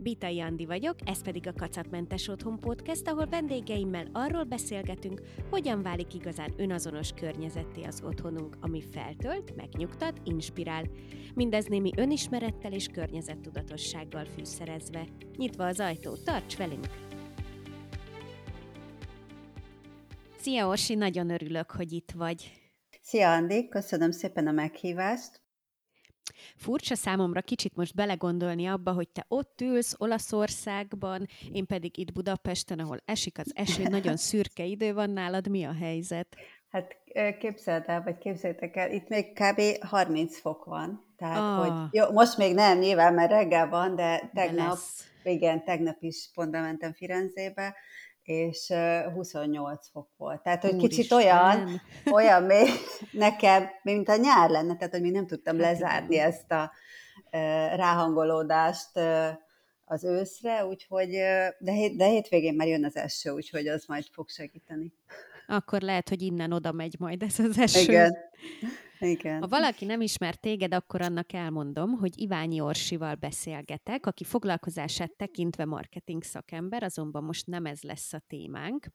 Bitai Andi vagyok, ez pedig a Kacatmentes Otthon Podcast, ahol vendégeimmel arról beszélgetünk, hogyan válik igazán önazonos környezetté az otthonunk, ami feltölt, megnyugtat, inspirál. Mindez némi önismerettel és környezettudatossággal fűszerezve. Nyitva az ajtó, tarts velünk! Szia Orsi, nagyon örülök, hogy itt vagy. Szia Andi, köszönöm szépen a meghívást. Furcsa számomra kicsit most belegondolni abba, hogy te ott ülsz Olaszországban, én pedig itt Budapesten, ahol esik az eső, nagyon szürke idő van nálad, mi a helyzet? Hát képzeld el, vagy képzeljétek el, itt még kb. 30 fok van. Tehát, ah. hogy jó, most még nem, nyilván, mert reggel van, de tegnap, de igen, tegnap is pont bementem Firenzébe, és 28 fok volt. Tehát, hogy Úristen. kicsit olyan, olyan még nekem, mint a nyár lenne, tehát, hogy még nem tudtam hát lezárni ezt a ráhangolódást az őszre, úgyhogy, de, hét, de hétvégén már jön az eső, úgyhogy az majd fog segíteni. Akkor lehet, hogy innen oda megy majd ez az eső. Igen. Igen. Ha valaki nem ismer téged, akkor annak elmondom, hogy Iványi Orsival beszélgetek, aki foglalkozását tekintve marketing szakember, azonban most nem ez lesz a témánk.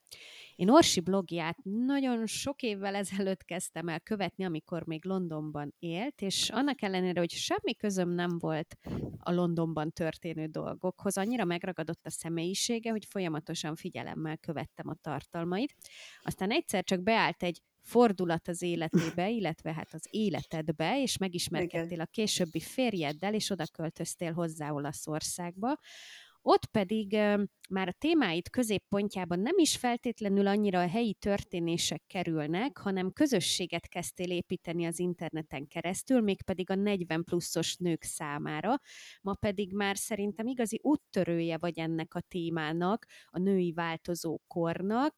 Én Orsi blogját nagyon sok évvel ezelőtt kezdtem el követni, amikor még Londonban élt, és annak ellenére, hogy semmi közöm nem volt a Londonban történő dolgokhoz, annyira megragadott a személyisége, hogy folyamatosan figyelemmel követtem a tartalmait. Aztán egyszer csak beállt egy fordulat az életébe, illetve hát az életedbe, és megismerkedtél a későbbi férjeddel, és oda költöztél hozzá Olaszországba. Ott pedig már a témáid középpontjában nem is feltétlenül annyira a helyi történések kerülnek, hanem közösséget kezdtél építeni az interneten keresztül, mégpedig a 40 pluszos nők számára. Ma pedig már szerintem igazi úttörője vagy ennek a témának, a női változó kornak,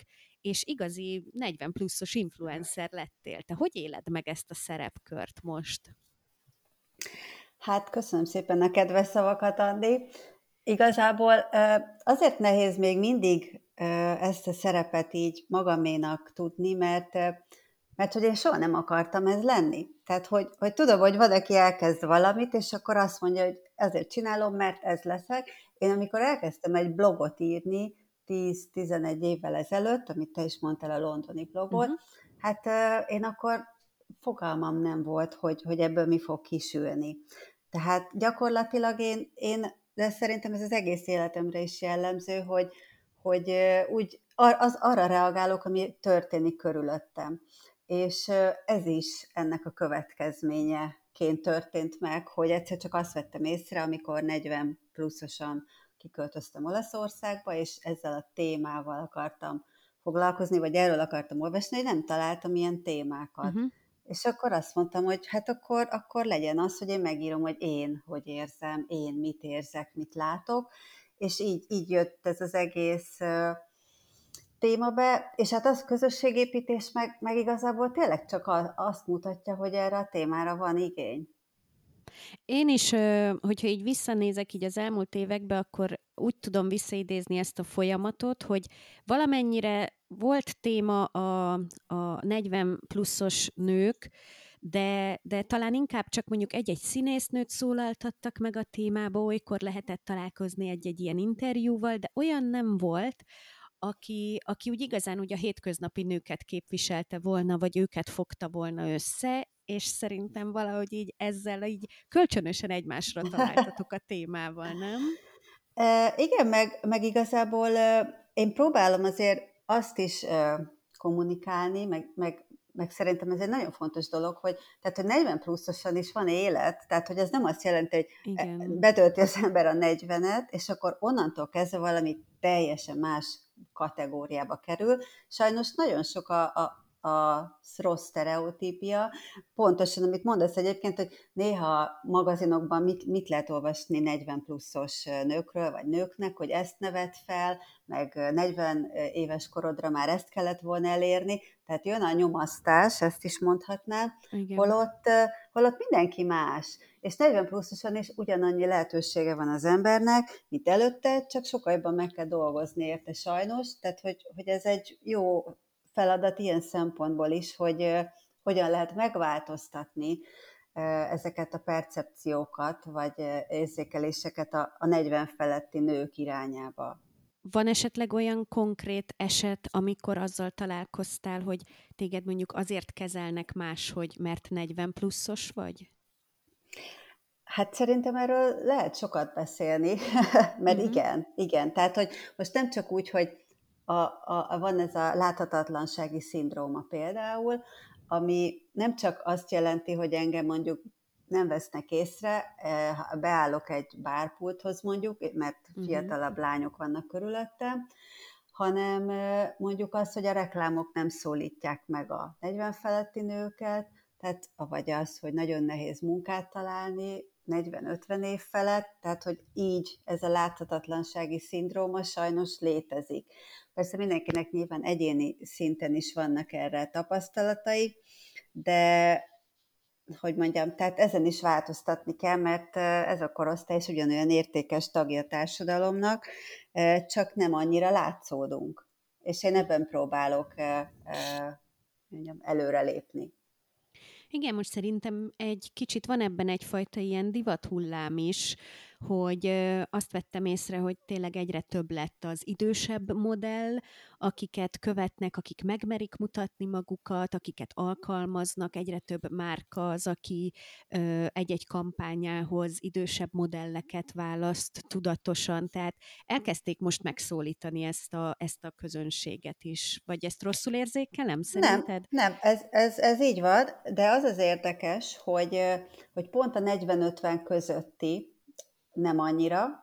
és igazi 40 pluszos influencer lettél. Te hogy éled meg ezt a szerepkört most? Hát köszönöm szépen a kedves szavakat, Andi. Igazából azért nehéz még mindig ezt a szerepet így magaménak tudni, mert, mert hogy én soha nem akartam ez lenni. Tehát, hogy, hogy tudom, hogy van, aki elkezd valamit, és akkor azt mondja, hogy ezért csinálom, mert ez leszek. Én amikor elkezdtem egy blogot írni, 10-11 évvel ezelőtt, amit te is mondtál a londoni blogot, uh-huh. hát uh, én akkor fogalmam nem volt, hogy, hogy ebből mi fog kisülni. Tehát gyakorlatilag én, én, de szerintem ez az egész életemre is jellemző, hogy, hogy úgy az, arra reagálok, ami történik körülöttem. És ez is ennek a következményeként történt meg, hogy egyszer csak azt vettem észre, amikor 40 pluszosan kiköltöztem Olaszországba, és ezzel a témával akartam foglalkozni, vagy erről akartam olvasni, hogy nem találtam ilyen témákat. Uh-huh. És akkor azt mondtam, hogy hát akkor, akkor legyen az, hogy én megírom, hogy én hogy érzem, én mit érzek, mit látok, és így, így jött ez az egész téma be, és hát az közösségépítés meg, meg igazából tényleg csak azt mutatja, hogy erre a témára van igény. Én is, hogyha így visszanézek így az elmúlt évekbe, akkor úgy tudom visszaidézni ezt a folyamatot, hogy valamennyire volt téma a, a 40 pluszos nők, de, de talán inkább csak mondjuk egy-egy színésznőt szólaltattak meg a témába, olykor lehetett találkozni egy-egy ilyen interjúval, de olyan nem volt, aki, aki úgy igazán úgy a hétköznapi nőket képviselte volna, vagy őket fogta volna össze, és szerintem valahogy így ezzel így kölcsönösen egymásra találtatok a témával, nem? E, igen, meg, meg igazából én próbálom azért azt is kommunikálni, meg, meg, meg szerintem ez egy nagyon fontos dolog, hogy, tehát, hogy 40 pluszosan is van élet, tehát hogy ez nem azt jelenti, hogy Igen. betölti az ember a 40-et, és akkor onnantól kezdve valami teljesen más kategóriába kerül. Sajnos nagyon sok a, a, a rossz sztereotípia. Pontosan, amit mondasz egyébként, hogy néha magazinokban mit, mit lehet olvasni 40 pluszos nőkről, vagy nőknek, hogy ezt nevet fel, meg 40 éves korodra már ezt kellett volna elérni, tehát jön a nyomasztás, ezt is mondhatnám, holott, holott mindenki más. És 40 pluszosan is ugyanannyi lehetősége van az embernek, mint előtte, csak sokkal jobban meg kell dolgozni érte sajnos, tehát hogy, hogy ez egy jó feladat ilyen szempontból is, hogy hogyan lehet megváltoztatni ezeket a percepciókat, vagy érzékeléseket a, a 40 feletti nők irányába. Van esetleg olyan konkrét eset, amikor azzal találkoztál, hogy téged mondjuk azért kezelnek máshogy, mert 40 pluszos vagy? Hát szerintem erről lehet sokat beszélni, mert uh-huh. igen, igen. Tehát, hogy most nem csak úgy, hogy a, a, van ez a láthatatlansági szindróma például, ami nem csak azt jelenti, hogy engem mondjuk nem vesznek észre, eh, beállok egy bárpulthoz mondjuk, mert mhm. fiatalabb lányok vannak körülöttem, hanem eh, mondjuk az, hogy a reklámok nem szólítják meg a 40 feletti nőket, tehát vagy az, hogy nagyon nehéz munkát találni 40-50 év felett, tehát hogy így ez a láthatatlansági szindróma sajnos létezik. Persze mindenkinek nyilván egyéni szinten is vannak erre tapasztalatai, de hogy mondjam, tehát ezen is változtatni kell, mert ez a korosztály is ugyanolyan értékes tagja a társadalomnak, csak nem annyira látszódunk. És én ebben próbálok mondjam, előrelépni. Igen, most szerintem egy kicsit van ebben egyfajta ilyen divathullám is, hogy azt vettem észre, hogy tényleg egyre több lett az idősebb modell, akiket követnek, akik megmerik mutatni magukat, akiket alkalmaznak, egyre több márka az, aki egy-egy kampányához idősebb modelleket választ tudatosan, tehát elkezdték most megszólítani ezt a, ezt a közönséget is. Vagy ezt rosszul érzékelem szerinted? Nem, nem ez, ez, ez így van, de az az érdekes, hogy, hogy pont a 40-50 közötti nem annyira,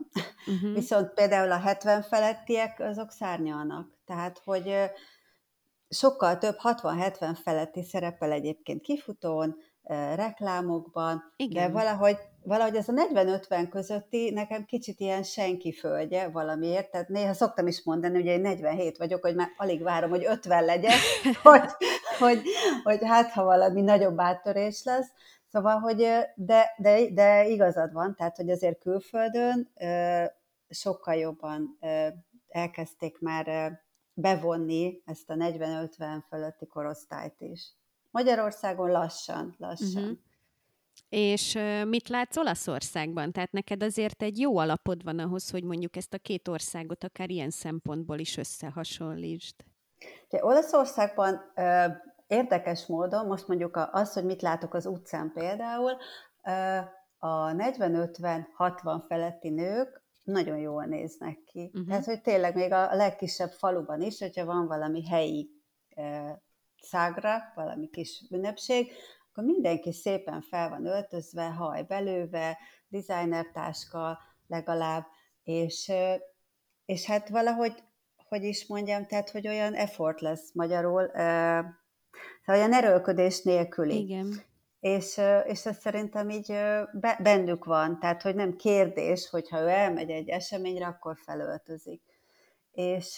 uh-huh. viszont például a 70 felettiek azok szárnyalnak. Tehát, hogy sokkal több 60-70 feletti szerepel egyébként kifutón, reklámokban, Igen. de valahogy, valahogy ez a 40-50 közötti nekem kicsit ilyen senki földje valamiért, tehát néha szoktam is mondani, hogy én 47 vagyok, hogy már alig várom, hogy 50 legyen, hogy, hogy, hogy hát ha valami nagyobb áttörés lesz, Szóval, hogy de, de, de igazad van, tehát, hogy azért külföldön sokkal jobban elkezdték már bevonni ezt a 40-50 fölötti korosztályt is. Magyarországon lassan, lassan. Uh-huh. És mit látsz Olaszországban? Tehát neked azért egy jó alapod van ahhoz, hogy mondjuk ezt a két országot akár ilyen szempontból is összehasonlítsd. Ugye, Olaszországban Érdekes módon, most mondjuk az, hogy mit látok az utcán például, a 40-50-60 feletti nők nagyon jól néznek ki. Uh-huh. Tehát, hogy tényleg még a legkisebb faluban is, hogyha van valami helyi szágra, valami kis ünnepség, akkor mindenki szépen fel van öltözve, haj belőve, designer táska legalább, és, és hát valahogy, hogy is mondjam, tehát, hogy olyan effort lesz magyarul, Szóval olyan erőlködés nélküli. Igen. És, és ez szerintem így bennük van, tehát hogy nem kérdés, hogyha ő elmegy egy eseményre, akkor felöltözik. És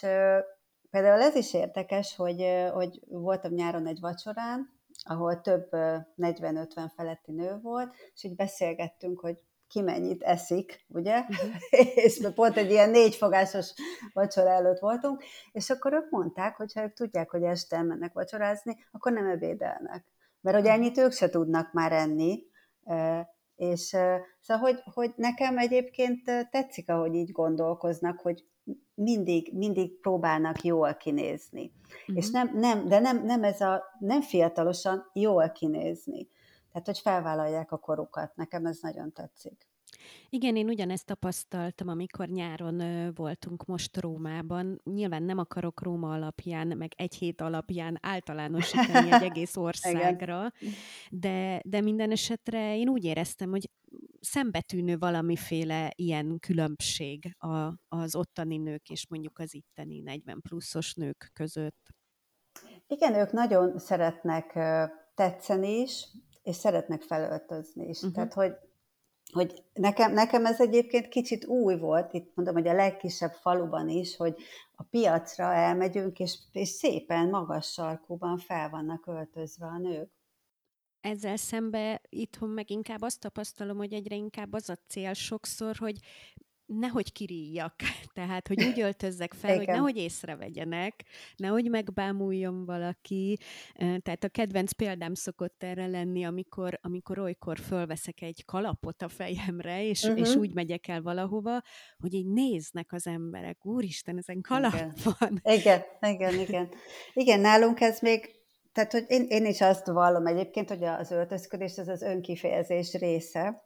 például ez is érdekes, hogy, hogy voltam nyáron egy vacsorán, ahol több 40-50 feletti nő volt, és így beszélgettünk, hogy ki mennyit eszik, ugye? Uh-huh. és pont egy ilyen négyfogásos vacsora előtt voltunk, és akkor ők mondták, hogy ha ők tudják, hogy este mennek vacsorázni, akkor nem ebédelnek. Mert hogy ennyit ők se tudnak már enni, és szóval, hogy, hogy nekem egyébként tetszik, ahogy így gondolkoznak, hogy mindig, mindig próbálnak jól kinézni. Uh-huh. És nem, nem, de nem, nem ez a, nem fiatalosan jól kinézni. Tehát, hogy felvállalják a korukat. Nekem ez nagyon tetszik. Igen, én ugyanezt tapasztaltam, amikor nyáron ö, voltunk most Rómában. Nyilván nem akarok Róma alapján, meg egy hét alapján általánosítani egy egész országra, de, de minden esetre én úgy éreztem, hogy szembetűnő valamiféle ilyen különbség a, az ottani nők és mondjuk az itteni 40 pluszos nők között. Igen, ők nagyon szeretnek tetszeni is, és szeretnek felöltözni is. Uh-huh. Tehát, hogy, hogy nekem, nekem ez egyébként kicsit új volt, itt mondom, hogy a legkisebb faluban is, hogy a piacra elmegyünk, és, és szépen magas sarkúban fel vannak öltözve a nők. Ezzel szembe itthon meg inkább azt tapasztalom, hogy egyre inkább az a cél sokszor, hogy nehogy kiríjak, tehát, hogy úgy öltözzek fel, Igen. hogy nehogy észrevegyenek, nehogy megbámuljon valaki. Tehát a kedvenc példám szokott erre lenni, amikor, amikor olykor fölveszek egy kalapot a fejemre, és, uh-huh. és úgy megyek el valahova, hogy így néznek az emberek, úristen, ezen kalap igen. van. Igen, igen, igen. Igen, nálunk ez még tehát, hogy én, én is azt vallom egyébként, hogy az öltözködés az az önkifejezés része,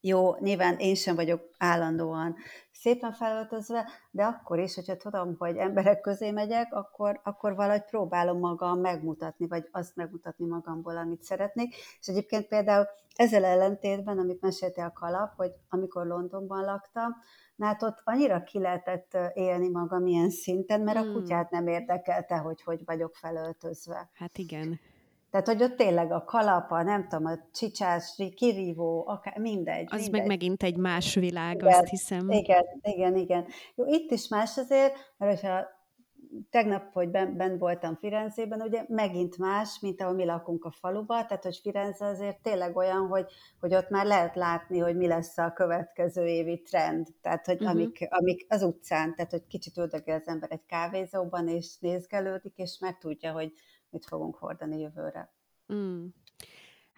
jó, nyilván én sem vagyok állandóan szépen felöltözve, de akkor is, hogyha tudom, hogy emberek közé megyek, akkor, akkor valahogy próbálom magam megmutatni, vagy azt megmutatni magamból, amit szeretnék. És egyébként például ezzel ellentétben, amit meséltél a kalap, hogy amikor Londonban laktam, na hát ott annyira ki lehetett élni magam ilyen szinten, mert hmm. a kutyát nem érdekelte, hogy hogy vagyok felöltözve. Hát igen. Tehát, hogy ott tényleg a kalapa, nem tudom, a csicsás, kirívó, akár mindegy. Az mindegy. meg megint egy más világ, igen, azt hiszem. Igen, igen, igen. Jó, itt is más azért, mert hogyha tegnap, hogy ben, ben voltam Firenzében, ugye megint más, mint ahol mi lakunk a faluba, tehát hogy Firenze azért tényleg olyan, hogy, hogy ott már lehet látni, hogy mi lesz a következő évi trend, tehát hogy uh-huh. amik, amik az utcán, tehát hogy kicsit üldögél az ember egy kávézóban, és nézgelődik, és már tudja, hogy mit fogunk hordani jövőre. Mm.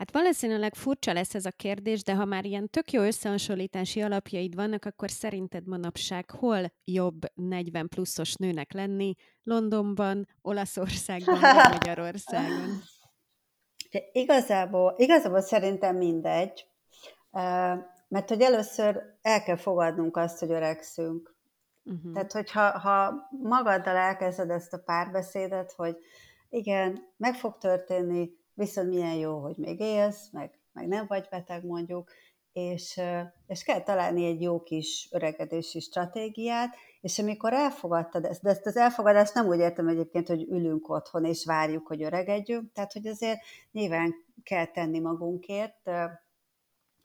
Hát valószínűleg furcsa lesz ez a kérdés, de ha már ilyen tök jó összehasonlítási alapjaid vannak, akkor szerinted manapság hol jobb 40 pluszos nőnek lenni? Londonban, Olaszországban vagy Magyarországon? De igazából, igazából szerintem mindegy, mert hogy először el kell fogadnunk azt, hogy öregszünk. Uh-huh. Tehát, hogyha ha magaddal elkezded ezt a párbeszédet, hogy igen, meg fog történni, viszont milyen jó, hogy még élsz, meg, meg nem vagy beteg mondjuk, és, és kell találni egy jó kis öregedési stratégiát, és amikor elfogadtad ezt, de ezt az elfogadást nem úgy értem egyébként, hogy ülünk otthon és várjuk, hogy öregedjünk, tehát hogy azért nyilván kell tenni magunkért,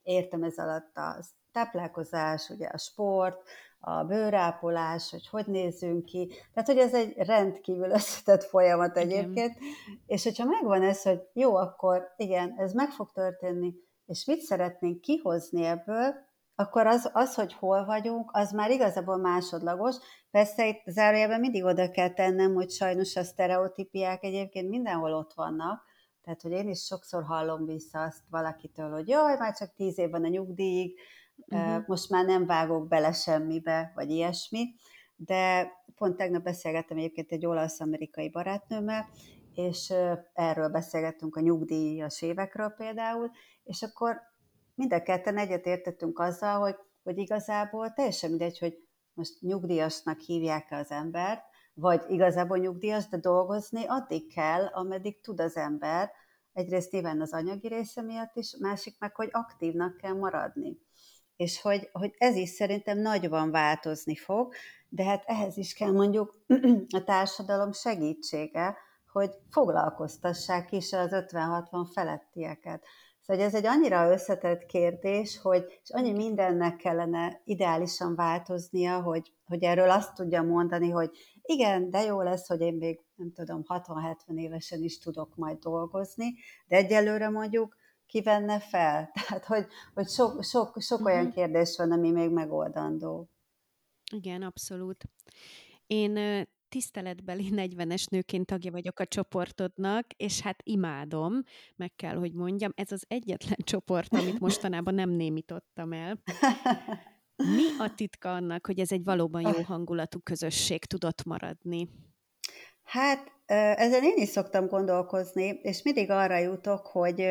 értem ez alatt a táplálkozás, ugye a sport, a bőrápolás, hogy hogy nézzünk ki. Tehát, hogy ez egy rendkívül összetett folyamat egyébként. Igen. És hogyha megvan ez, hogy jó, akkor igen, ez meg fog történni, és mit szeretnénk kihozni ebből, akkor az, az, hogy hol vagyunk, az már igazából másodlagos. Persze itt zárójelben mindig oda kell tennem, hogy sajnos a sztereotípiák egyébként mindenhol ott vannak, tehát, hogy én is sokszor hallom vissza azt valakitől, hogy jaj, már csak tíz év van a nyugdíjig, uh-huh. most már nem vágok bele semmibe, vagy ilyesmi, de pont tegnap beszélgettem egyébként egy olasz-amerikai barátnőmmel, és erről beszélgettünk a nyugdíjas évekről például, és akkor mind a ketten egyetértettünk azzal, hogy, hogy igazából teljesen mindegy, hogy most nyugdíjasnak hívják-e az embert, vagy igazából nyugdíjas, de dolgozni addig kell, ameddig tud az ember, egyrészt nyilván az anyagi része miatt is, másik meg, hogy aktívnak kell maradni és hogy, hogy ez is szerintem nagyban változni fog, de hát ehhez is kell mondjuk a társadalom segítsége, hogy foglalkoztassák is az 50-60 felettieket. Szóval ez egy annyira összetett kérdés, hogy és annyi mindennek kellene ideálisan változnia, hogy, hogy erről azt tudja mondani, hogy igen, de jó lesz, hogy én még nem tudom, 60-70 évesen is tudok majd dolgozni, de egyelőre mondjuk kivenne fel? Tehát, hogy, hogy sok, sok, sok uh-huh. olyan kérdés van, ami még megoldandó. Igen, abszolút. Én tiszteletbeli 40-es nőként tagja vagyok a csoportodnak, és hát imádom, meg kell, hogy mondjam, ez az egyetlen csoport, amit mostanában nem némítottam el. Mi a titka annak, hogy ez egy valóban jó hangulatú közösség tudott maradni? Hát, ezen én is szoktam gondolkozni, és mindig arra jutok, hogy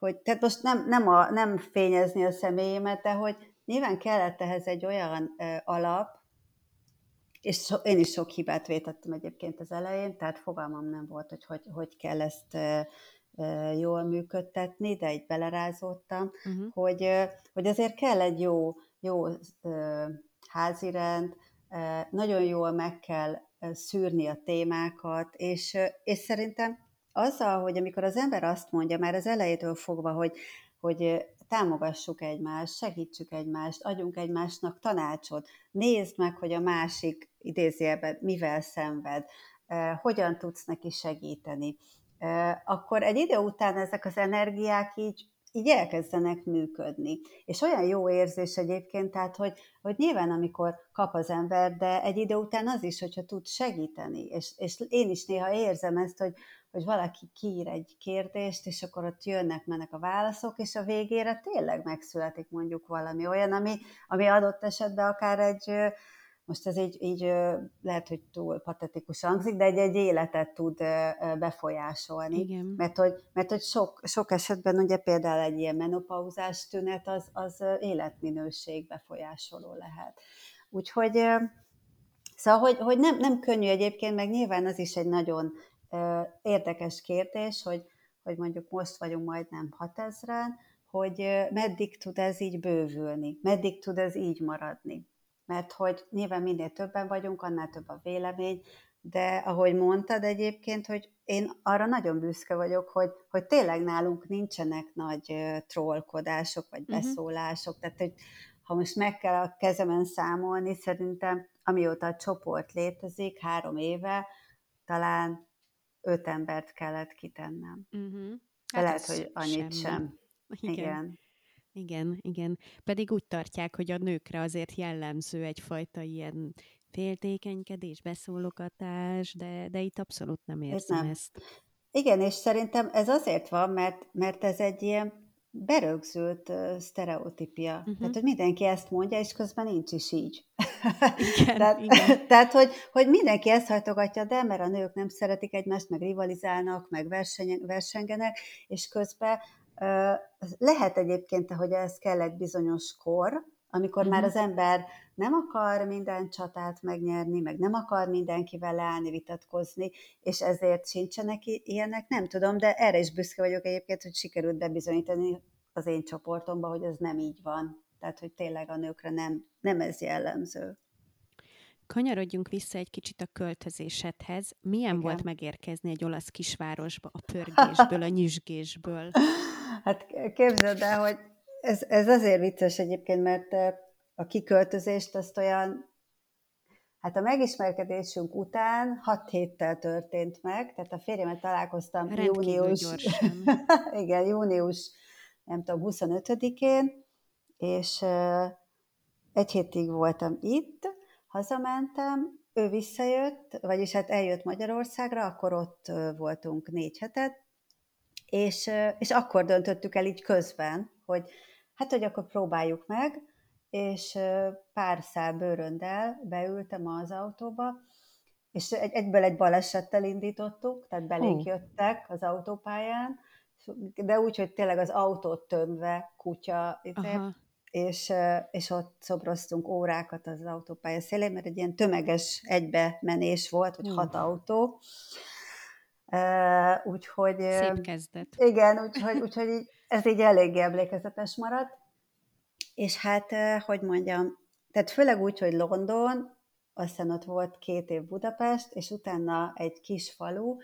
hogy tehát most nem, nem, a, nem fényezni a személyemet, de hogy nyilván kellett ehhez egy olyan ö, alap, és so, én is sok hibát vétettem egyébként az elején, tehát fogalmam nem volt, hogy hogy, hogy kell ezt ö, ö, jól működtetni, de így belerázódtam, uh-huh. hogy, ö, hogy azért kell egy jó, jó ö, házirend, ö, nagyon jól meg kell szűrni a témákat, és, és szerintem azzal, hogy amikor az ember azt mondja már az elejétől fogva, hogy, hogy támogassuk egymást, segítsük egymást, adjunk egymásnak tanácsot, nézd meg, hogy a másik idézőjelben mivel szenved, hogyan tudsz neki segíteni, akkor egy idő után ezek az energiák így így elkezdenek működni. És olyan jó érzés egyébként, tehát, hogy, hogy nyilván amikor kap az ember, de egy idő után az is, hogyha tud segíteni. És, és én is néha érzem ezt, hogy, hogy valaki kiír egy kérdést, és akkor ott jönnek, mennek a válaszok, és a végére tényleg megszületik mondjuk valami olyan, ami, ami adott esetben akár egy most ez így, így lehet, hogy túl patetikus hangzik, de egy, egy életet tud befolyásolni. Igen. Mert hogy, mert hogy sok, sok esetben ugye például egy ilyen menopauzás tünet az, az életminőség befolyásoló lehet. Úgyhogy Szóval, hogy, hogy nem, nem könnyű egyébként, meg nyilván az is egy nagyon érdekes kérdés, hogy, hogy mondjuk most vagyunk majdnem 6000-en, hogy meddig tud ez így bővülni, meddig tud ez így maradni? Mert hogy nyilván minél többen vagyunk, annál több a vélemény, de ahogy mondtad egyébként, hogy én arra nagyon büszke vagyok, hogy, hogy tényleg nálunk nincsenek nagy trollkodások, vagy uh-huh. beszólások, tehát hogy ha most meg kell a kezemen számolni, szerintem amióta a csoport létezik, három éve, talán öt embert kellett kitennem. Uh-huh. Hát lehet, hogy annyit semmi. sem. Igen. Igen. Igen, igen. Pedig úgy tartják, hogy a nőkre azért jellemző egyfajta ilyen féltékenykedés, beszólogatás, de, de itt abszolút nem érzem ez nem. ezt. Igen, és szerintem ez azért van, mert, mert ez egy ilyen berögzült uh, sztereotípia. Uh-huh. Tehát, hogy mindenki ezt mondja, és közben nincs is így. Igen, tehát, igen. tehát hogy, hogy mindenki ezt hajtogatja, de mert a nők nem szeretik egymást, meg rivalizálnak, meg verseny, versengenek, és közben lehet egyébként, hogy ez kell egy bizonyos kor, amikor uh-huh. már az ember nem akar minden csatát megnyerni, meg nem akar mindenkivel leállni, vitatkozni, és ezért sincsenek ilyenek, nem tudom, de erre is büszke vagyok egyébként, hogy sikerült bebizonyítani az én csoportomba, hogy ez nem így van. Tehát, hogy tényleg a nőkre nem, nem ez jellemző. Kanyarodjunk vissza egy kicsit a költözésedhez. Milyen Igen. volt megérkezni egy olasz kisvárosba a pörgésből, a nyüzsgésből? Hát képzeld el, hogy ez, ez azért vicces egyébként, mert a kiköltözést azt olyan, hát a megismerkedésünk után hat héttel történt meg, tehát a férjemet találkoztam Rendkívül június, igen, június, nem tudom, 25-én, és egy hétig voltam itt, hazamentem, ő visszajött, vagyis hát eljött Magyarországra, akkor ott voltunk négy hetet, és, és akkor döntöttük el így közben, hogy hát, hogy akkor próbáljuk meg, és pár szál bőröndel beültem az autóba, és egy, egyből egy balesettel indítottuk, tehát belénk jöttek az autópályán, de úgy, hogy tényleg az autót tömve kutya, izé, és, és ott szobroztunk órákat az autópálya szélén, mert egy ilyen tömeges egybemenés volt, hogy hat autó, úgyhogy... Szép kezdet. Igen, úgyhogy, úgyhogy ez így eléggé emlékezetes maradt. És hát, hogy mondjam, tehát főleg úgy, hogy London, aztán ott volt két év Budapest, és utána egy kis falu,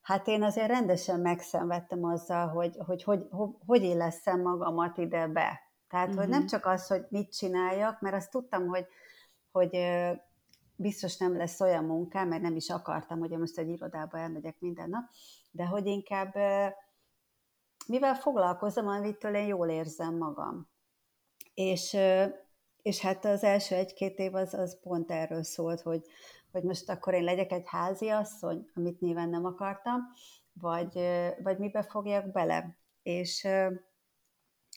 hát én azért rendesen megszenvedtem azzal, hogy hogy, hogy, hogy, hogy illeszem magamat ide be. Tehát, uh-huh. hogy nem mhm. csak az, hogy mit csináljak, mert azt tudtam, hogy, hogy biztos nem lesz olyan munkám, mert nem is akartam, hogy most egy irodába elmegyek minden nap, de hogy inkább mivel foglalkozom, amitől én jól érzem magam. És, és hát az első egy-két év az, az pont erről szólt, hogy, hogy most akkor én legyek egy házi asszony, amit nyilván nem akartam, vagy, vagy mibe fogjak bele. És,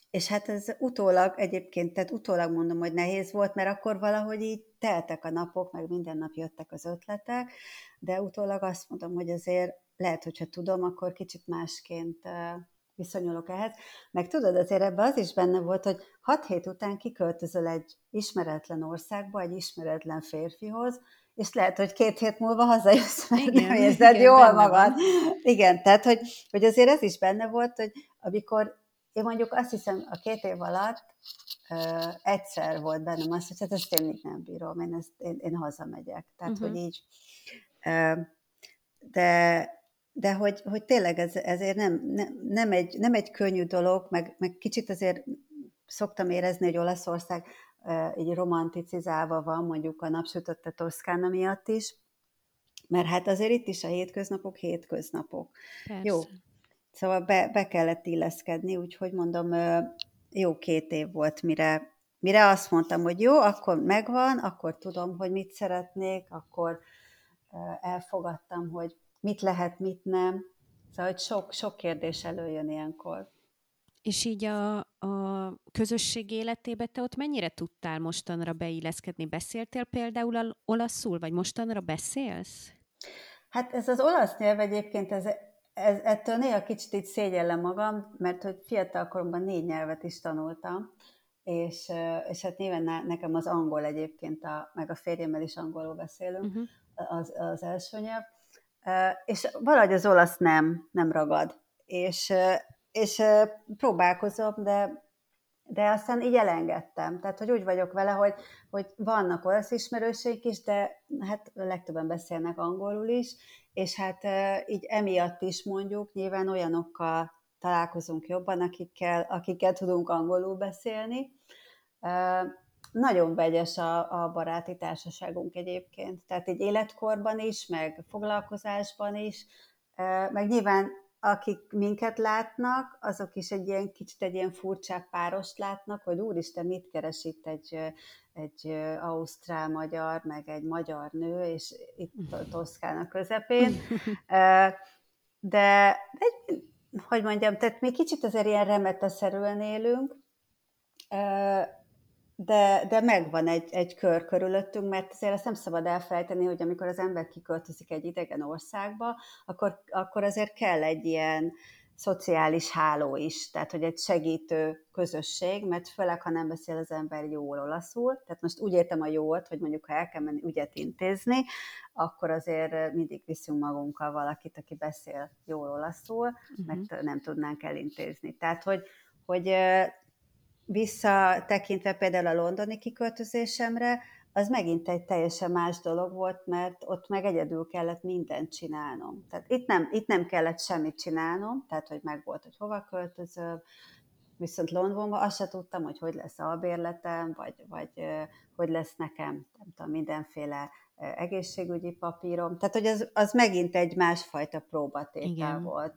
és hát ez utólag egyébként, tehát utólag mondom, hogy nehéz volt, mert akkor valahogy így teltek a napok, meg minden nap jöttek az ötletek, de utólag azt mondom, hogy azért lehet, hogyha tudom, akkor kicsit másként viszonyulok ehhez. Meg tudod, azért ebben az is benne volt, hogy hat hét után kiköltözöl egy ismeretlen országba, egy ismeretlen férfihoz, és lehet, hogy két hét múlva hazajössz, mert igen, nem érzed igen, jól magad. Van. Igen, tehát, hogy, hogy azért ez is benne volt, hogy amikor én mondjuk azt hiszem a két év alatt ö, egyszer volt bennem az, hogy hát ezt én még nem bírom, én, ezt, én, én hazamegyek. Tehát, uh-huh. hogy így, ö, de, de hogy, hogy tényleg ez, ezért nem, nem, nem, egy, nem egy könnyű dolog, meg, meg kicsit azért szoktam érezni, hogy Olaszország így romanticizálva van, mondjuk a napsütötte Toszkána miatt is, mert hát azért itt is a hétköznapok hétköznapok. Persze. Jó, Szóval be, be kellett illeszkedni, úgyhogy mondom, jó két év volt, mire, mire azt mondtam, hogy jó, akkor megvan, akkor tudom, hogy mit szeretnék, akkor elfogadtam, hogy mit lehet, mit nem. Szóval, hogy sok, sok kérdés előjön ilyenkor. És így a, a közösség életébe te ott mennyire tudtál mostanra beilleszkedni? Beszéltél például olaszul, vagy mostanra beszélsz? Hát ez az olasz nyelv egyébként, ez, ez, ettől néha kicsit így szégyellem magam, mert hogy fiatalkoromban négy nyelvet is tanultam, és, és hát nyilván nekem az angol egyébként, a, meg a férjemmel is angolul beszélünk, uh-huh. az, az első nyelv, és valahogy az olasz nem, nem ragad. És, és próbálkozom, de, de aztán így elengedtem. Tehát, hogy úgy vagyok vele, hogy, hogy vannak olasz ismerőseik is, de hát legtöbben beszélnek angolul is, és hát így emiatt is mondjuk nyilván olyanokkal találkozunk jobban, akikkel, akikkel tudunk angolul beszélni. Nagyon vegyes a, a baráti társaságunk egyébként, tehát egy életkorban is, meg foglalkozásban is, meg nyilván akik minket látnak, azok is egy ilyen kicsit egy ilyen furcsább párost látnak, hogy úristen, mit keres itt egy, egy ausztrál-magyar, meg egy magyar nő, és itt a Toszkán közepén. De, de, hogy mondjam, tehát mi kicsit azért ilyen remeteszerűen élünk, de, de megvan egy, egy kör körülöttünk, mert azért ezt nem szabad elfelejteni, hogy amikor az ember kiköltözik egy idegen országba, akkor, akkor azért kell egy ilyen szociális háló is, tehát hogy egy segítő közösség, mert főleg, ha nem beszél az ember jól olaszul, tehát most úgy értem a jót, hogy mondjuk, ha el kell menni ügyet intézni, akkor azért mindig viszünk magunkkal valakit, aki beszél jól olaszul, uh-huh. mert nem tudnánk elintézni. Tehát, hogy, hogy visszatekintve például a londoni kiköltözésemre, az megint egy teljesen más dolog volt, mert ott meg egyedül kellett mindent csinálnom. Tehát itt nem, itt nem kellett semmit csinálnom, tehát hogy meg volt, hogy hova költözöm, viszont Londonban azt se tudtam, hogy hogy lesz albérletem, vagy, vagy hogy lesz nekem, nem tudom, mindenféle egészségügyi papírom. Tehát, hogy az, az megint egy másfajta próbatétel Igen. volt.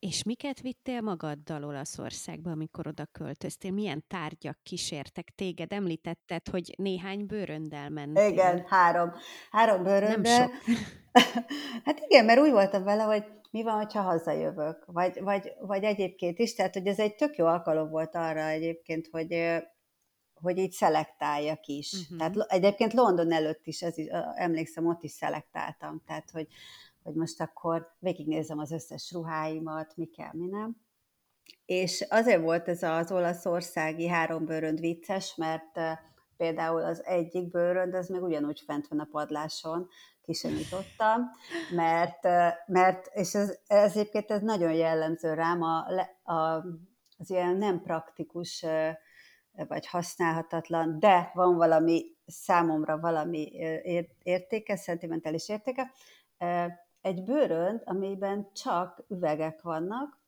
És miket vittél magaddal Olaszországba, amikor oda költöztél? Milyen tárgyak kísértek téged? Említetted, hogy néhány bőröndel mentél. Igen, három. Három bőröndel. Nem sok. hát igen, mert úgy voltam vele, hogy mi van, ha hazajövök, vagy, vagy, vagy egyébként is, tehát hogy ez egy tök jó alkalom volt arra egyébként, hogy, hogy így szelektáljak is. Uh-huh. Tehát egyébként London előtt is, ez is, emlékszem, ott is szelektáltam, tehát hogy hogy most akkor végignézem az összes ruháimat, mi kell, mi nem. És azért volt ez az olaszországi három bőrönd vicces, mert például az egyik bőrönd, az meg ugyanúgy fent van a padláson, ki sem nyitottam, mert, mert és ez, ez egyébként ez nagyon jellemző rám, a, a, az ilyen nem praktikus vagy használhatatlan, de van valami számomra valami értéke, szentimentális értéke, egy bőrönd, amiben csak üvegek vannak,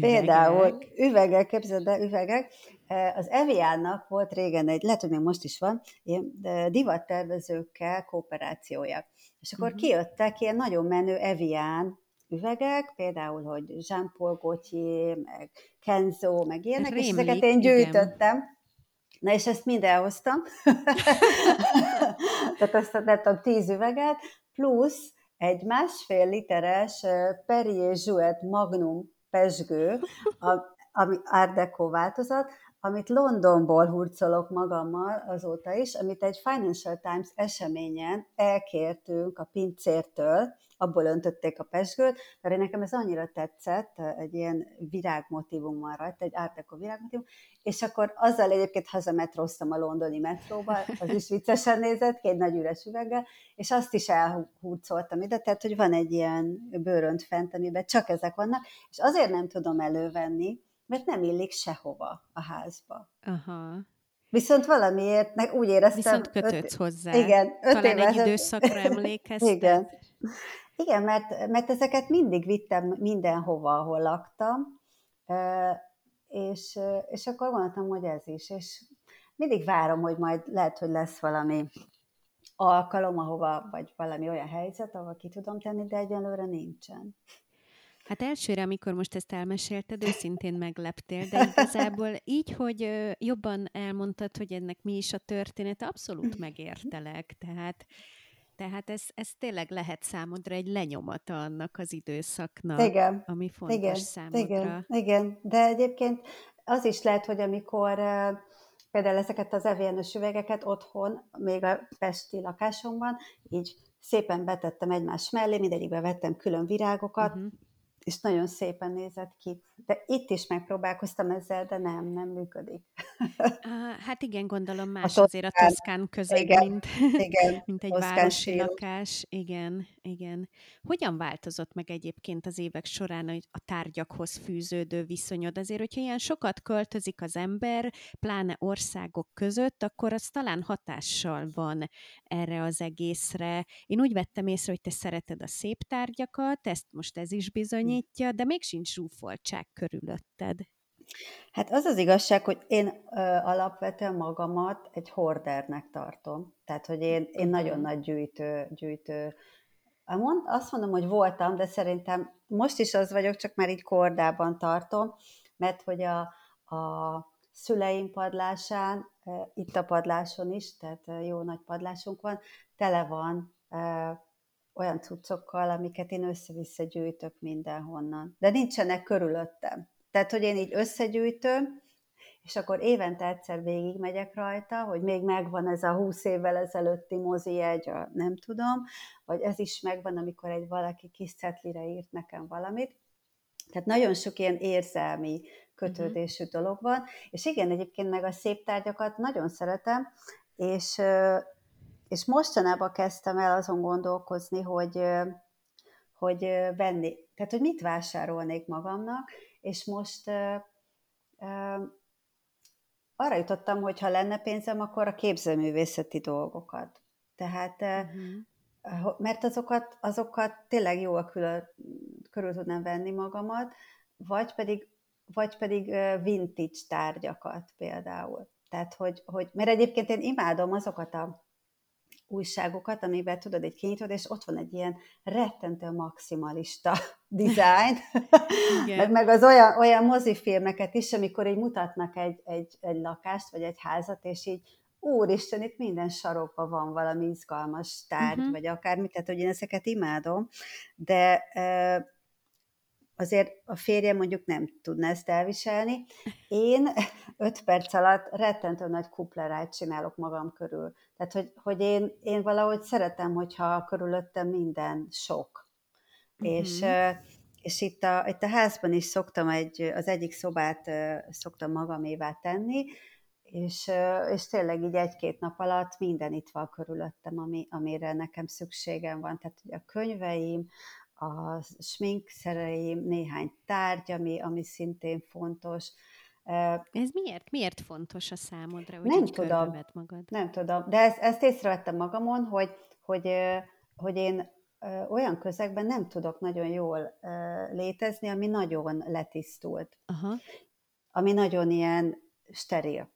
Például üvegek, képzeld el, üvegek. E, az Eviannak volt régen egy, lehet, hogy még most is van, ilyen divattervezőkkel kooperációja. És akkor uh-huh. kijöttek ilyen nagyon menő Evian üvegek, például, hogy Jean-Paul Gaultier, meg Kenzo, meg ilyenek, Rémlik, és ezeket én gyűjtöttem. Igen. Na és ezt mind elhoztam. Tehát azt nem tudom, tíz üveget, plusz egy másfél literes Perrier Jouet Magnum pesgő, ami Art Deco változat, amit Londonból hurcolok magammal azóta is, amit egy Financial Times eseményen elkértünk a pincértől, abból öntötték a pesgőt, mert nekem ez annyira tetszett, egy ilyen virágmotívum van rajta, egy Deco virágmotívum, és akkor azzal egyébként hazametróztam a londoni metróba, az is viccesen nézett két nagy üres üveggel, és azt is elhurcoltam ide, tehát hogy van egy ilyen bőrönt fent, amiben csak ezek vannak, és azért nem tudom elővenni, mert nem illik sehova a házba. Aha. Viszont valamiért meg úgy éreztem... Viszont kötődsz öt, hozzá. Igen. Öt Talán egy időszakra emlékeztem. Igen. Igen, mert, mert ezeket mindig vittem mindenhova, ahol laktam, és, és akkor gondoltam, hogy ez is, és mindig várom, hogy majd lehet, hogy lesz valami alkalom, ahova, vagy valami olyan helyzet, ahol ki tudom tenni, de egyelőre nincsen. Hát elsőre, amikor most ezt elmesélted, őszintén megleptél, de igazából így, hogy jobban elmondtad, hogy ennek mi is a története, abszolút megértelek. Tehát tehát ez, ez tényleg lehet számodra egy lenyomata annak az időszaknak, igen, ami fontos igen, számodra. Igen, igen, de egyébként az is lehet, hogy amikor például ezeket az evienos üvegeket otthon, még a pesti lakásomban, így szépen betettem egymás mellé, mindegyikbe vettem külön virágokat, uh-huh és nagyon szépen nézett ki. De itt is megpróbálkoztam ezzel, de nem, nem működik. Hát igen, gondolom más a azért a Toszkán közeg, igen, mint, igen, mint egy városi lakás. Igen, igen. Hogyan változott meg egyébként az évek során a tárgyakhoz fűződő viszonyod? Azért, hogyha ilyen sokat költözik az ember, pláne országok között, akkor az talán hatással van erre az egészre. Én úgy vettem észre, hogy te szereted a szép tárgyakat, ezt most ez is bizonyítja, de még sincs zsúfoltság körülötted. Hát az az igazság, hogy én ö, alapvetően magamat egy hordernek tartom. Tehát, hogy én, én nagyon nagy gyűjtő, gyűjtő Mond, azt mondom, hogy voltam, de szerintem most is az vagyok, csak már így kordában tartom, mert hogy a, a szüleim padlásán, itt a padláson is, tehát jó nagy padlásunk van, tele van olyan cuccokkal, amiket én össze-vissza gyűjtök mindenhonnan. De nincsenek körülöttem. Tehát, hogy én így összegyűjtöm, és akkor évente egyszer végigmegyek rajta, hogy még megvan ez a 20 évvel ezelőtti mozi egy, nem tudom, vagy ez is megvan, amikor egy valaki kis cetlire írt nekem valamit. Tehát nagyon sok ilyen érzelmi kötődésű uh-huh. dolog van, és igen, egyébként meg a szép tárgyakat nagyon szeretem, és, és mostanában kezdtem el azon gondolkozni, hogy, hogy venni, tehát hogy mit vásárolnék magamnak, és most arra jutottam, hogy ha lenne pénzem, akkor a képzőművészeti dolgokat. Tehát, uh-huh. mert azokat, azokat tényleg jól külön, körül tudnám venni magamat, vagy pedig, vagy pedig vintage tárgyakat például. Tehát, hogy, hogy, mert egyébként én imádom azokat a újságokat, amiben tudod, egy kinyitod, és ott van egy ilyen rettentő maximalista design, meg, meg az olyan, olyan mozifilmeket is, amikor így mutatnak egy, egy, egy lakást, vagy egy házat, és így úristen, itt minden sarokban van valami izgalmas tárgy, uh-huh. vagy akármi, tehát hogy én ezeket imádom, de azért a férjem mondjuk nem tudná ezt elviselni. Én öt perc alatt rettentő nagy kuplerájt csinálok magam körül. Tehát, hogy, hogy én, én valahogy szeretem, hogyha körülöttem minden sok. Mm-hmm. És, és itt a, itt a házban is szoktam egy, az egyik szobát szoktam magamévá tenni, és, és tényleg így egy-két nap alatt minden itt van körülöttem, ami, amire nekem szükségem van. Tehát ugye a könyveim, a sminkszereim, néhány tárgy, ami, ami szintén fontos. Ez miért? Miért fontos a számodra, hogy nem tudom, magad? Nem tudom, de ezt, ezt észrevettem magamon, hogy, hogy, hogy én olyan közegben nem tudok nagyon jól létezni, ami nagyon letisztult. Aha. Ami nagyon ilyen steril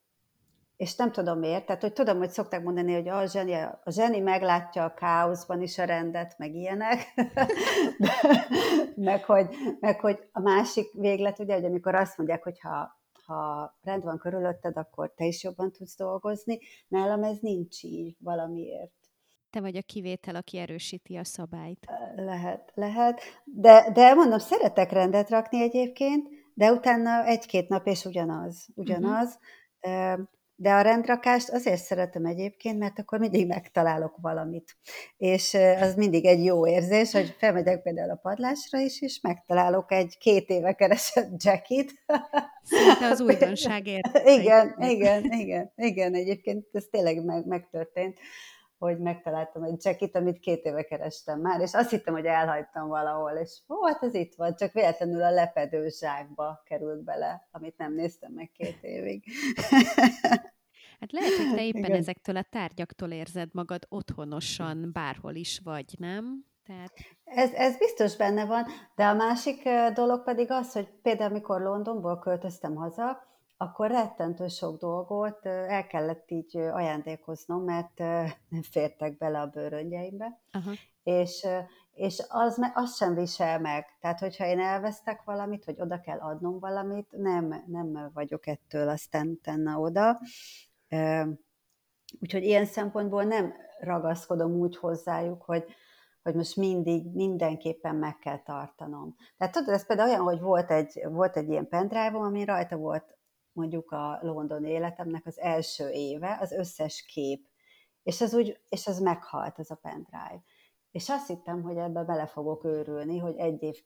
és nem tudom miért, tehát hogy tudom, hogy szokták mondani, hogy a zseni, a zseni meglátja a káoszban is a rendet, meg ilyenek, De, meg, hogy, meg hogy a másik véglet, ugye, hogy amikor azt mondják, hogy ha, ha rend van körülötted, akkor te is jobban tudsz dolgozni, nálam ez nincs így valamiért. Te vagy a kivétel, aki erősíti a szabályt. Lehet, lehet, de, de mondom, szeretek rendet rakni egyébként, de utána egy-két nap és ugyanaz, ugyanaz. Uh-huh. De a rendrakást azért szeretem egyébként, mert akkor mindig megtalálok valamit. És az mindig egy jó érzés, hogy felmegyek például a padlásra is, és megtalálok egy két éve keresett jackit. Szinte az újdonság Igen, igen, igen, igen, egyébként ez tényleg meg, megtörtént hogy megtaláltam egy jackit, amit két éve kerestem már, és azt hittem, hogy elhagytam valahol, és ó, hát ez itt van, csak véletlenül a lepedő zsákba került bele, amit nem néztem meg két évig. Hát lehet, hogy te éppen Igen. ezektől a tárgyaktól érzed magad otthonosan, bárhol is vagy, nem? Tehát... Ez, ez biztos benne van, de a másik dolog pedig az, hogy például mikor Londonból költöztem haza, akkor rettentő sok dolgot el kellett így ajándékoznom, mert nem fértek bele a bőröngyeimbe. És, és az, az sem visel meg. Tehát, hogyha én elvesztek valamit, vagy oda kell adnom valamit, nem, nem vagyok ettől aztán tenna oda. Úgyhogy ilyen szempontból nem ragaszkodom úgy hozzájuk, hogy, hogy most mindig, mindenképpen meg kell tartanom. Tehát tudod, ez például olyan, hogy volt egy, volt egy ilyen pendrive ami rajta volt mondjuk a London életemnek az első éve, az összes kép. És az úgy, és az meghalt, ez a pendrive. És azt hittem, hogy ebbe bele fogok őrülni, hogy egy év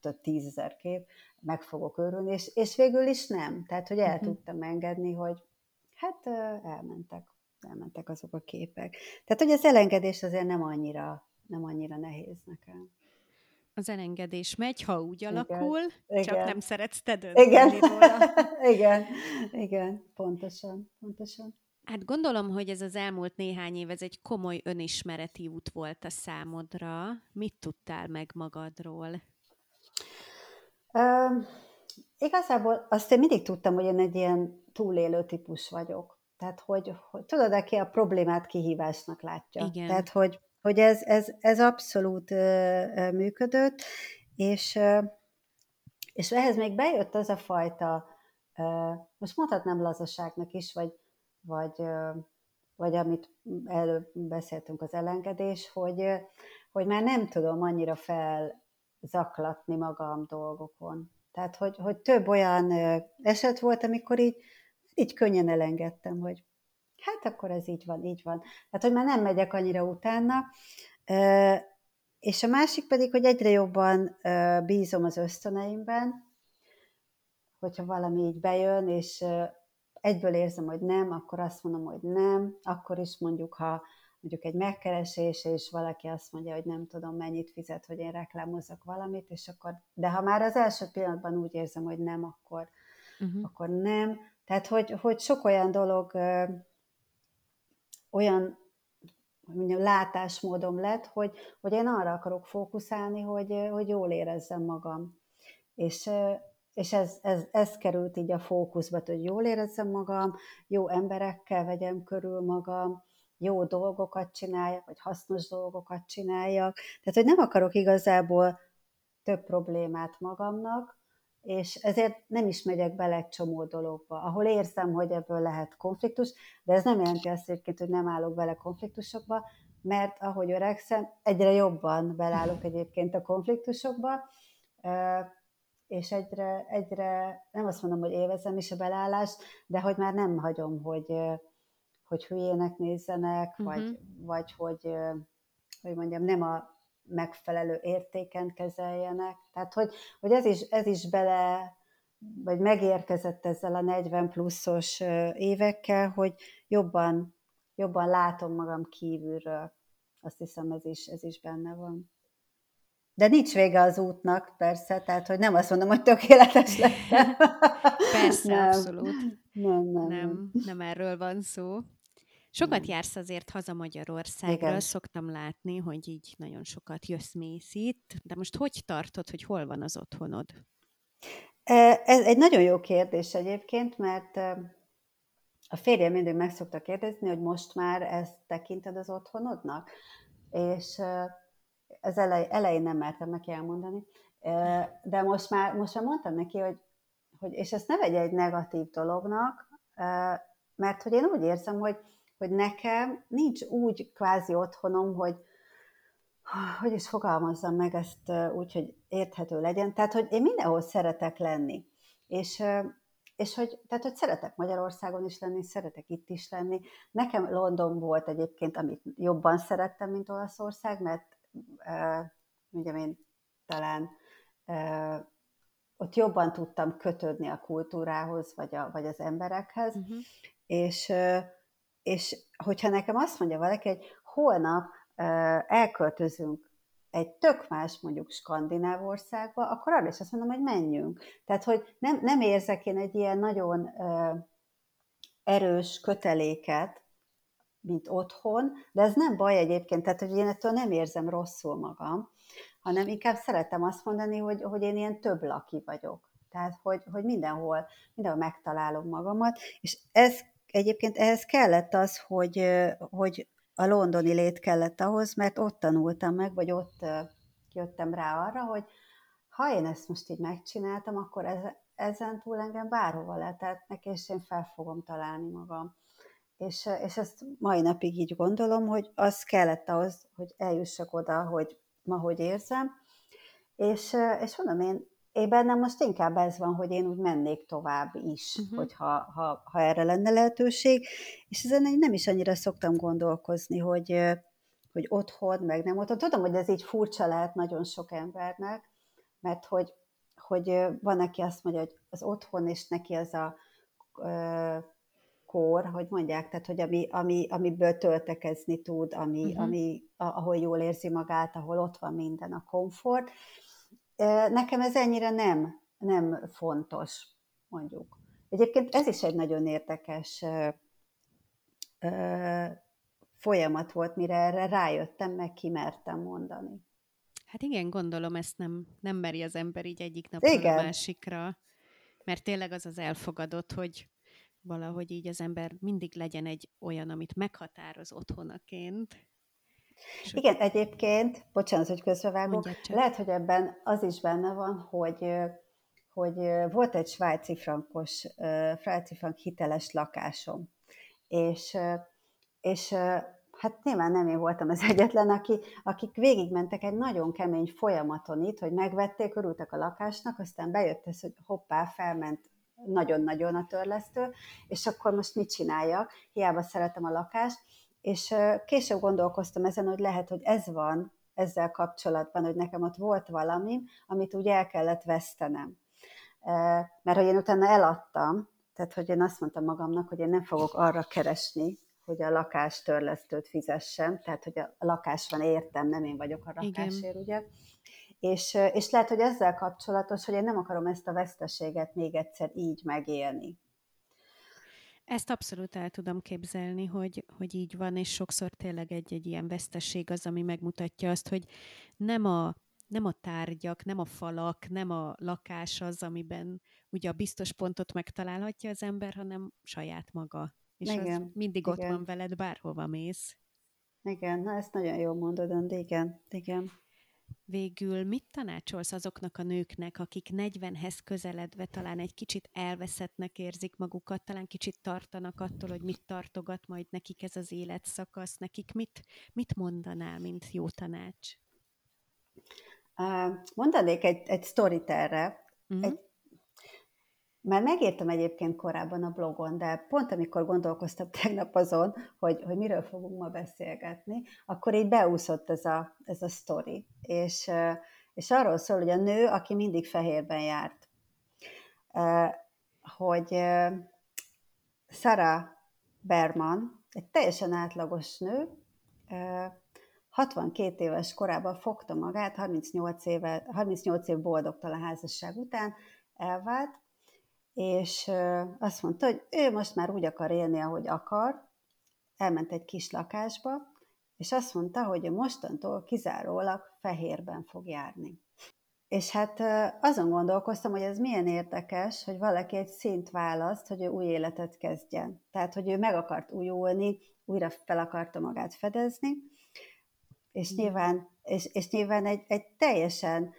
több tízezer kép, meg fogok őrülni, és, és végül is nem. Tehát, hogy el uh-huh. tudtam engedni, hogy hát elmentek, elmentek azok a képek. Tehát, hogy az elengedés azért nem annyira, nem annyira nehéz nekem. Az elengedés megy, ha úgy alakul, igen, csak igen. nem szeretsz te dönteni igen. róla. igen, igen, pontosan, pontosan. Hát gondolom, hogy ez az elmúlt néhány év, ez egy komoly önismereti út volt a számodra. Mit tudtál meg magadról? Uh, igazából azt én mindig tudtam, hogy én egy ilyen túlélő típus vagyok. Tehát, hogy, hogy tudod, aki a problémát kihívásnak látja. Igen. Tehát, hogy, hogy ez, ez, ez abszolút működött, és, és ehhez még bejött az a fajta, most mondhatnám lazaságnak is, vagy vagy, vagy amit előbb beszéltünk az elengedés, hogy, hogy már nem tudom annyira felzaklatni magam dolgokon. Tehát, hogy, hogy több olyan eset volt, amikor így, így könnyen elengedtem, hogy hát akkor ez így van, így van. Tehát, hogy már nem megyek annyira utána. És a másik pedig, hogy egyre jobban bízom az ösztöneimben, hogyha valami így bejön, és egyből érzem, hogy nem, akkor azt mondom, hogy nem, akkor is mondjuk, ha mondjuk egy megkeresés, és valaki azt mondja, hogy nem tudom, mennyit fizet, hogy én reklámozzak valamit, és akkor, de ha már az első pillanatban úgy érzem, hogy nem, akkor, uh-huh. akkor nem. Tehát, hogy, hogy sok olyan dolog, olyan mondjam, látásmódom lett, hogy, hogy én arra akarok fókuszálni, hogy, hogy jól érezzem magam. És, és ez, ez, ez került így a fókuszba, hogy jól érezzem magam, jó emberekkel vegyem körül magam, jó dolgokat csináljak, vagy hasznos dolgokat csináljak. Tehát, hogy nem akarok igazából több problémát magamnak, és ezért nem is megyek bele egy csomó dologba, ahol érzem, hogy ebből lehet konfliktus, de ez nem jelenti azt egyébként, hogy nem állok bele konfliktusokba, mert ahogy öregszem, egyre jobban belállok egyébként a konfliktusokba, és egyre, egyre, nem azt mondom, hogy élvezem is a belállást, de hogy már nem hagyom, hogy, hogy hülyének nézzenek, uh-huh. vagy, vagy hogy, hogy mondjam, nem a megfelelő értéken kezeljenek. Tehát, hogy, hogy ez, is, ez is bele, vagy megérkezett ezzel a 40 pluszos évekkel, hogy jobban, jobban látom magam kívülről. Azt hiszem, ez is, ez is benne van. De nincs vége az útnak, persze, tehát hogy nem azt mondom, hogy tökéletes lettem. Persze, nem. abszolút. Nem, nem, nem, nem erről van szó. Sokat jársz azért haza Magyarországról, Igen. szoktam látni, hogy így nagyon sokat jössz-mész itt, de most hogy tartod, hogy hol van az otthonod? Ez egy nagyon jó kérdés egyébként, mert a férjem mindig meg szokta kérdezni, hogy most már ezt tekinted az otthonodnak, és e, az elej, elején nem mertem neki elmondani, de most már, most már mondtam neki, hogy, hogy és ezt ne vegye egy negatív dolognak, mert hogy én úgy érzem, hogy, hogy nekem nincs úgy kvázi otthonom, hogy hogy is fogalmazzam meg ezt úgy, hogy érthető legyen. Tehát, hogy én mindenhol szeretek lenni. És, és hogy, tehát, hogy szeretek Magyarországon is lenni, szeretek itt is lenni. Nekem London volt egyébként, amit jobban szerettem, mint Olaszország, mert mondjam én talán ott jobban tudtam kötődni a kultúrához, vagy, a, vagy az emberekhez, uh-huh. és, és hogyha nekem azt mondja valaki, hogy holnap elköltözünk egy tök más mondjuk skandináv országba, akkor arra is azt mondom, hogy menjünk. Tehát, hogy nem, nem érzek én egy ilyen nagyon erős köteléket mint otthon, de ez nem baj egyébként, tehát hogy én ettől nem érzem rosszul magam, hanem inkább szeretem azt mondani, hogy, hogy én ilyen több laki vagyok. Tehát, hogy, hogy mindenhol, mindenhol megtalálom magamat, és ez egyébként ehhez kellett az, hogy, hogy a londoni lét kellett ahhoz, mert ott tanultam meg, vagy ott jöttem rá arra, hogy ha én ezt most így megcsináltam, akkor ez, ezen túl engem bárhova letetnek, és én fel fogom találni magam. És, és ezt mai napig így gondolom, hogy az kellett ahhoz, hogy eljussak oda, hogy ma hogy érzem. És, és mondom, én, én bennem most inkább ez van, hogy én úgy mennék tovább is, uh-huh. hogyha ha, ha erre lenne lehetőség. És ezen én nem is annyira szoktam gondolkozni, hogy, hogy otthon, meg nem otthon. Tudom, hogy ez így furcsa lehet nagyon sok embernek, mert hogy, hogy van, aki azt mondja, hogy az otthon, és neki az a kor, hogy mondják, tehát hogy ami, ami, amiből töltekezni tud, ami, uh-huh. ami, ahol jól érzi magát, ahol ott van minden a komfort. Nekem ez ennyire nem, nem fontos, mondjuk. Egyébként ez is egy nagyon érdekes folyamat volt, mire erre rájöttem, meg kimertem mondani. Hát igen, gondolom ezt nem, nem meri az ember így egyik napról igen. a másikra, mert tényleg az az elfogadott, hogy valahogy így az ember mindig legyen egy olyan, amit meghatároz otthonaként. Igen, egyébként, bocsánat, hogy közbevágok, lehet, hogy ebben az is benne van, hogy hogy volt egy svájci frankos, svájci frank hiteles lakásom, és, és hát nyilván nem én voltam az egyetlen, aki, akik végigmentek egy nagyon kemény folyamaton itt, hogy megvették, örültek a lakásnak, aztán bejött ez, hogy hoppá, felment nagyon-nagyon a törlesztő, és akkor most mit csináljak? Hiába szeretem a lakást, és később gondolkoztam ezen, hogy lehet, hogy ez van ezzel kapcsolatban, hogy nekem ott volt valami, amit úgy el kellett vesztenem. Mert hogy én utána eladtam, tehát hogy én azt mondtam magamnak, hogy én nem fogok arra keresni, hogy a lakástörlesztőt fizessem, tehát hogy a lakás van értem, nem én vagyok a lakásért, ugye. És, és lehet, hogy ezzel kapcsolatos, hogy én nem akarom ezt a veszteséget még egyszer így megélni. Ezt abszolút el tudom képzelni, hogy, hogy így van, és sokszor tényleg egy-egy ilyen veszteség az, ami megmutatja azt, hogy nem a, nem a tárgyak, nem a falak, nem a lakás az, amiben ugye a biztos pontot megtalálhatja az ember, hanem saját maga. És igen, az mindig igen. ott van veled, bárhova mész. Igen, na ezt nagyon jól mondod, de igen, igen. Végül mit tanácsolsz azoknak a nőknek, akik 40-hez közeledve talán egy kicsit elveszettnek érzik magukat, talán kicsit tartanak attól, hogy mit tartogat majd nekik ez az életszakasz, nekik mit, mit mondanál, mint jó tanács? Mondanék egy, egy sztorit erre. Uh-huh. Egy már megírtam egyébként korábban a blogon, de pont amikor gondolkoztam tegnap azon, hogy, hogy miről fogunk ma beszélgetni, akkor így beúszott ez a, ez a sztori. És, és arról szól, hogy a nő, aki mindig fehérben járt. Hogy Sarah Berman, egy teljesen átlagos nő, 62 éves korában fogta magát, 38, éve, 38 év boldogtalan házasság után elvált, és azt mondta, hogy ő most már úgy akar élni, ahogy akar, elment egy kis lakásba, és azt mondta, hogy mostantól kizárólag fehérben fog járni. És hát azon gondolkoztam, hogy ez milyen érdekes, hogy valaki egy szint választ, hogy ő új életet kezdjen. Tehát, hogy ő meg akart újulni, újra fel akarta magát fedezni, és nyilván, és, és nyilván egy, egy teljesen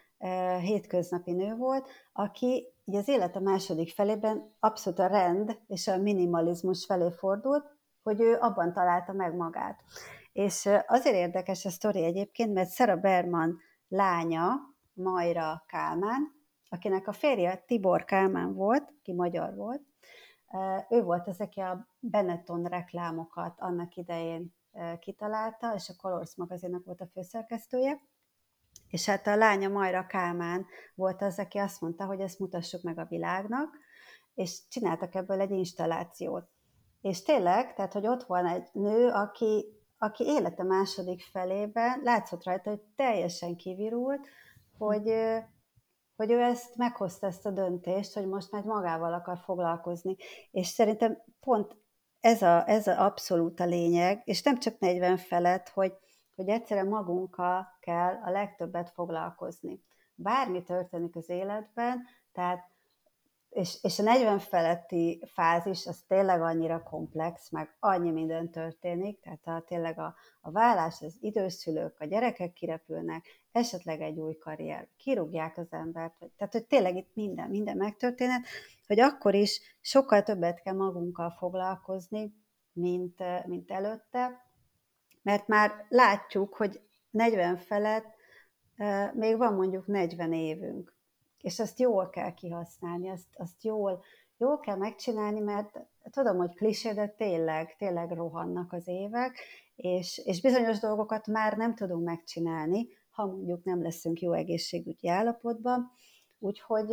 hétköznapi nő volt, aki így az élete második felében abszolút a rend és a minimalizmus felé fordult, hogy ő abban találta meg magát. És azért érdekes a sztori egyébként, mert Sarah Berman lánya, Majra Kálmán, akinek a férje Tibor Kálmán volt, ki magyar volt, ő volt az, aki a Benetton reklámokat annak idején kitalálta, és a Colors magazinnak volt a főszerkesztője, és hát a lánya Majra Kálmán volt az, aki azt mondta, hogy ezt mutassuk meg a világnak, és csináltak ebből egy installációt. És tényleg, tehát, hogy ott van egy nő, aki, aki élete második felében látszott rajta, hogy teljesen kivirult, hogy, hogy ő ezt meghozta ezt a döntést, hogy most majd magával akar foglalkozni. És szerintem pont ez a, ez a abszolút a lényeg, és nem csak 40 felett, hogy, hogy egyszerűen magunkkal kell a legtöbbet foglalkozni. Bármi történik az életben, tehát és, és a 40 feletti fázis az tényleg annyira komplex, meg annyi minden történik, tehát a, tényleg a, a vállás, az időszülők, a gyerekek kirepülnek, esetleg egy új karrier, kirúgják az embert, vagy, tehát hogy tényleg itt minden, minden megtörténet, hogy akkor is sokkal többet kell magunkkal foglalkozni, mint, mint előtte, mert már látjuk, hogy 40 felett még van mondjuk 40 évünk, és ezt jól kell kihasználni, azt, azt jól, jól kell megcsinálni, mert tudom, hogy klisé, de tényleg, tényleg rohannak az évek, és, és bizonyos dolgokat már nem tudunk megcsinálni, ha mondjuk nem leszünk jó egészségügyi állapotban. Úgyhogy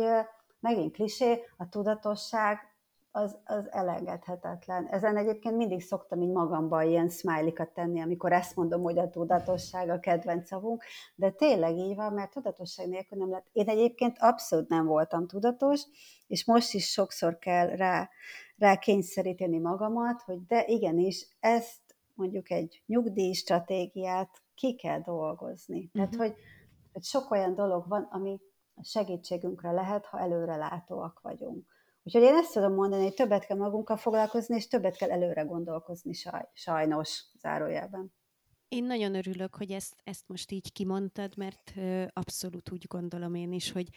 megint klisé, a tudatosság az, az elengedhetetlen. Ezen egyébként mindig szoktam így magamban ilyen smiley tenni, amikor ezt mondom, hogy a tudatosság a kedvenc szavunk, de tényleg így van, mert tudatosság nélkül nem lehet. Én egyébként abszolút nem voltam tudatos, és most is sokszor kell rá, rá kényszeríteni magamat, hogy de igenis, ezt mondjuk egy nyugdíj stratégiát ki kell dolgozni. Uh-huh. Tehát, hogy, hogy sok olyan dolog van, ami segítségünkre lehet, ha előre látóak vagyunk. Úgyhogy én ezt tudom mondani, hogy többet kell magunkkal foglalkozni, és többet kell előre gondolkozni saj, sajnos, zárójelben. Én nagyon örülök, hogy ezt, ezt most így kimondtad, mert ö, abszolút úgy gondolom én is, hogy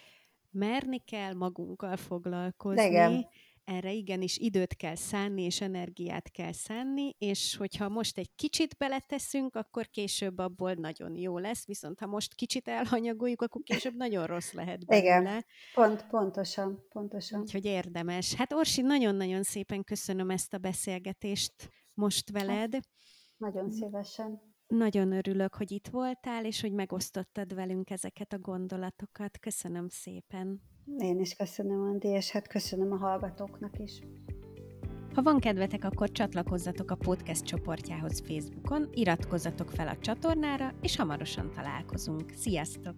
merni kell magunkkal foglalkozni, Igen erre igenis időt kell szánni, és energiát kell szánni, és hogyha most egy kicsit beleteszünk, akkor később abból nagyon jó lesz, viszont ha most kicsit elhanyagoljuk, akkor később nagyon rossz lehet belőle. Igen, pont, pontosan, pontosan. Úgyhogy érdemes. Hát Orsi, nagyon-nagyon szépen köszönöm ezt a beszélgetést most veled. Hát, nagyon szívesen. Nagyon örülök, hogy itt voltál, és hogy megosztottad velünk ezeket a gondolatokat. Köszönöm szépen. Én is köszönöm, Andi, és hát köszönöm a hallgatóknak is. Ha van kedvetek, akkor csatlakozzatok a podcast csoportjához Facebookon, iratkozzatok fel a csatornára, és hamarosan találkozunk. Sziasztok!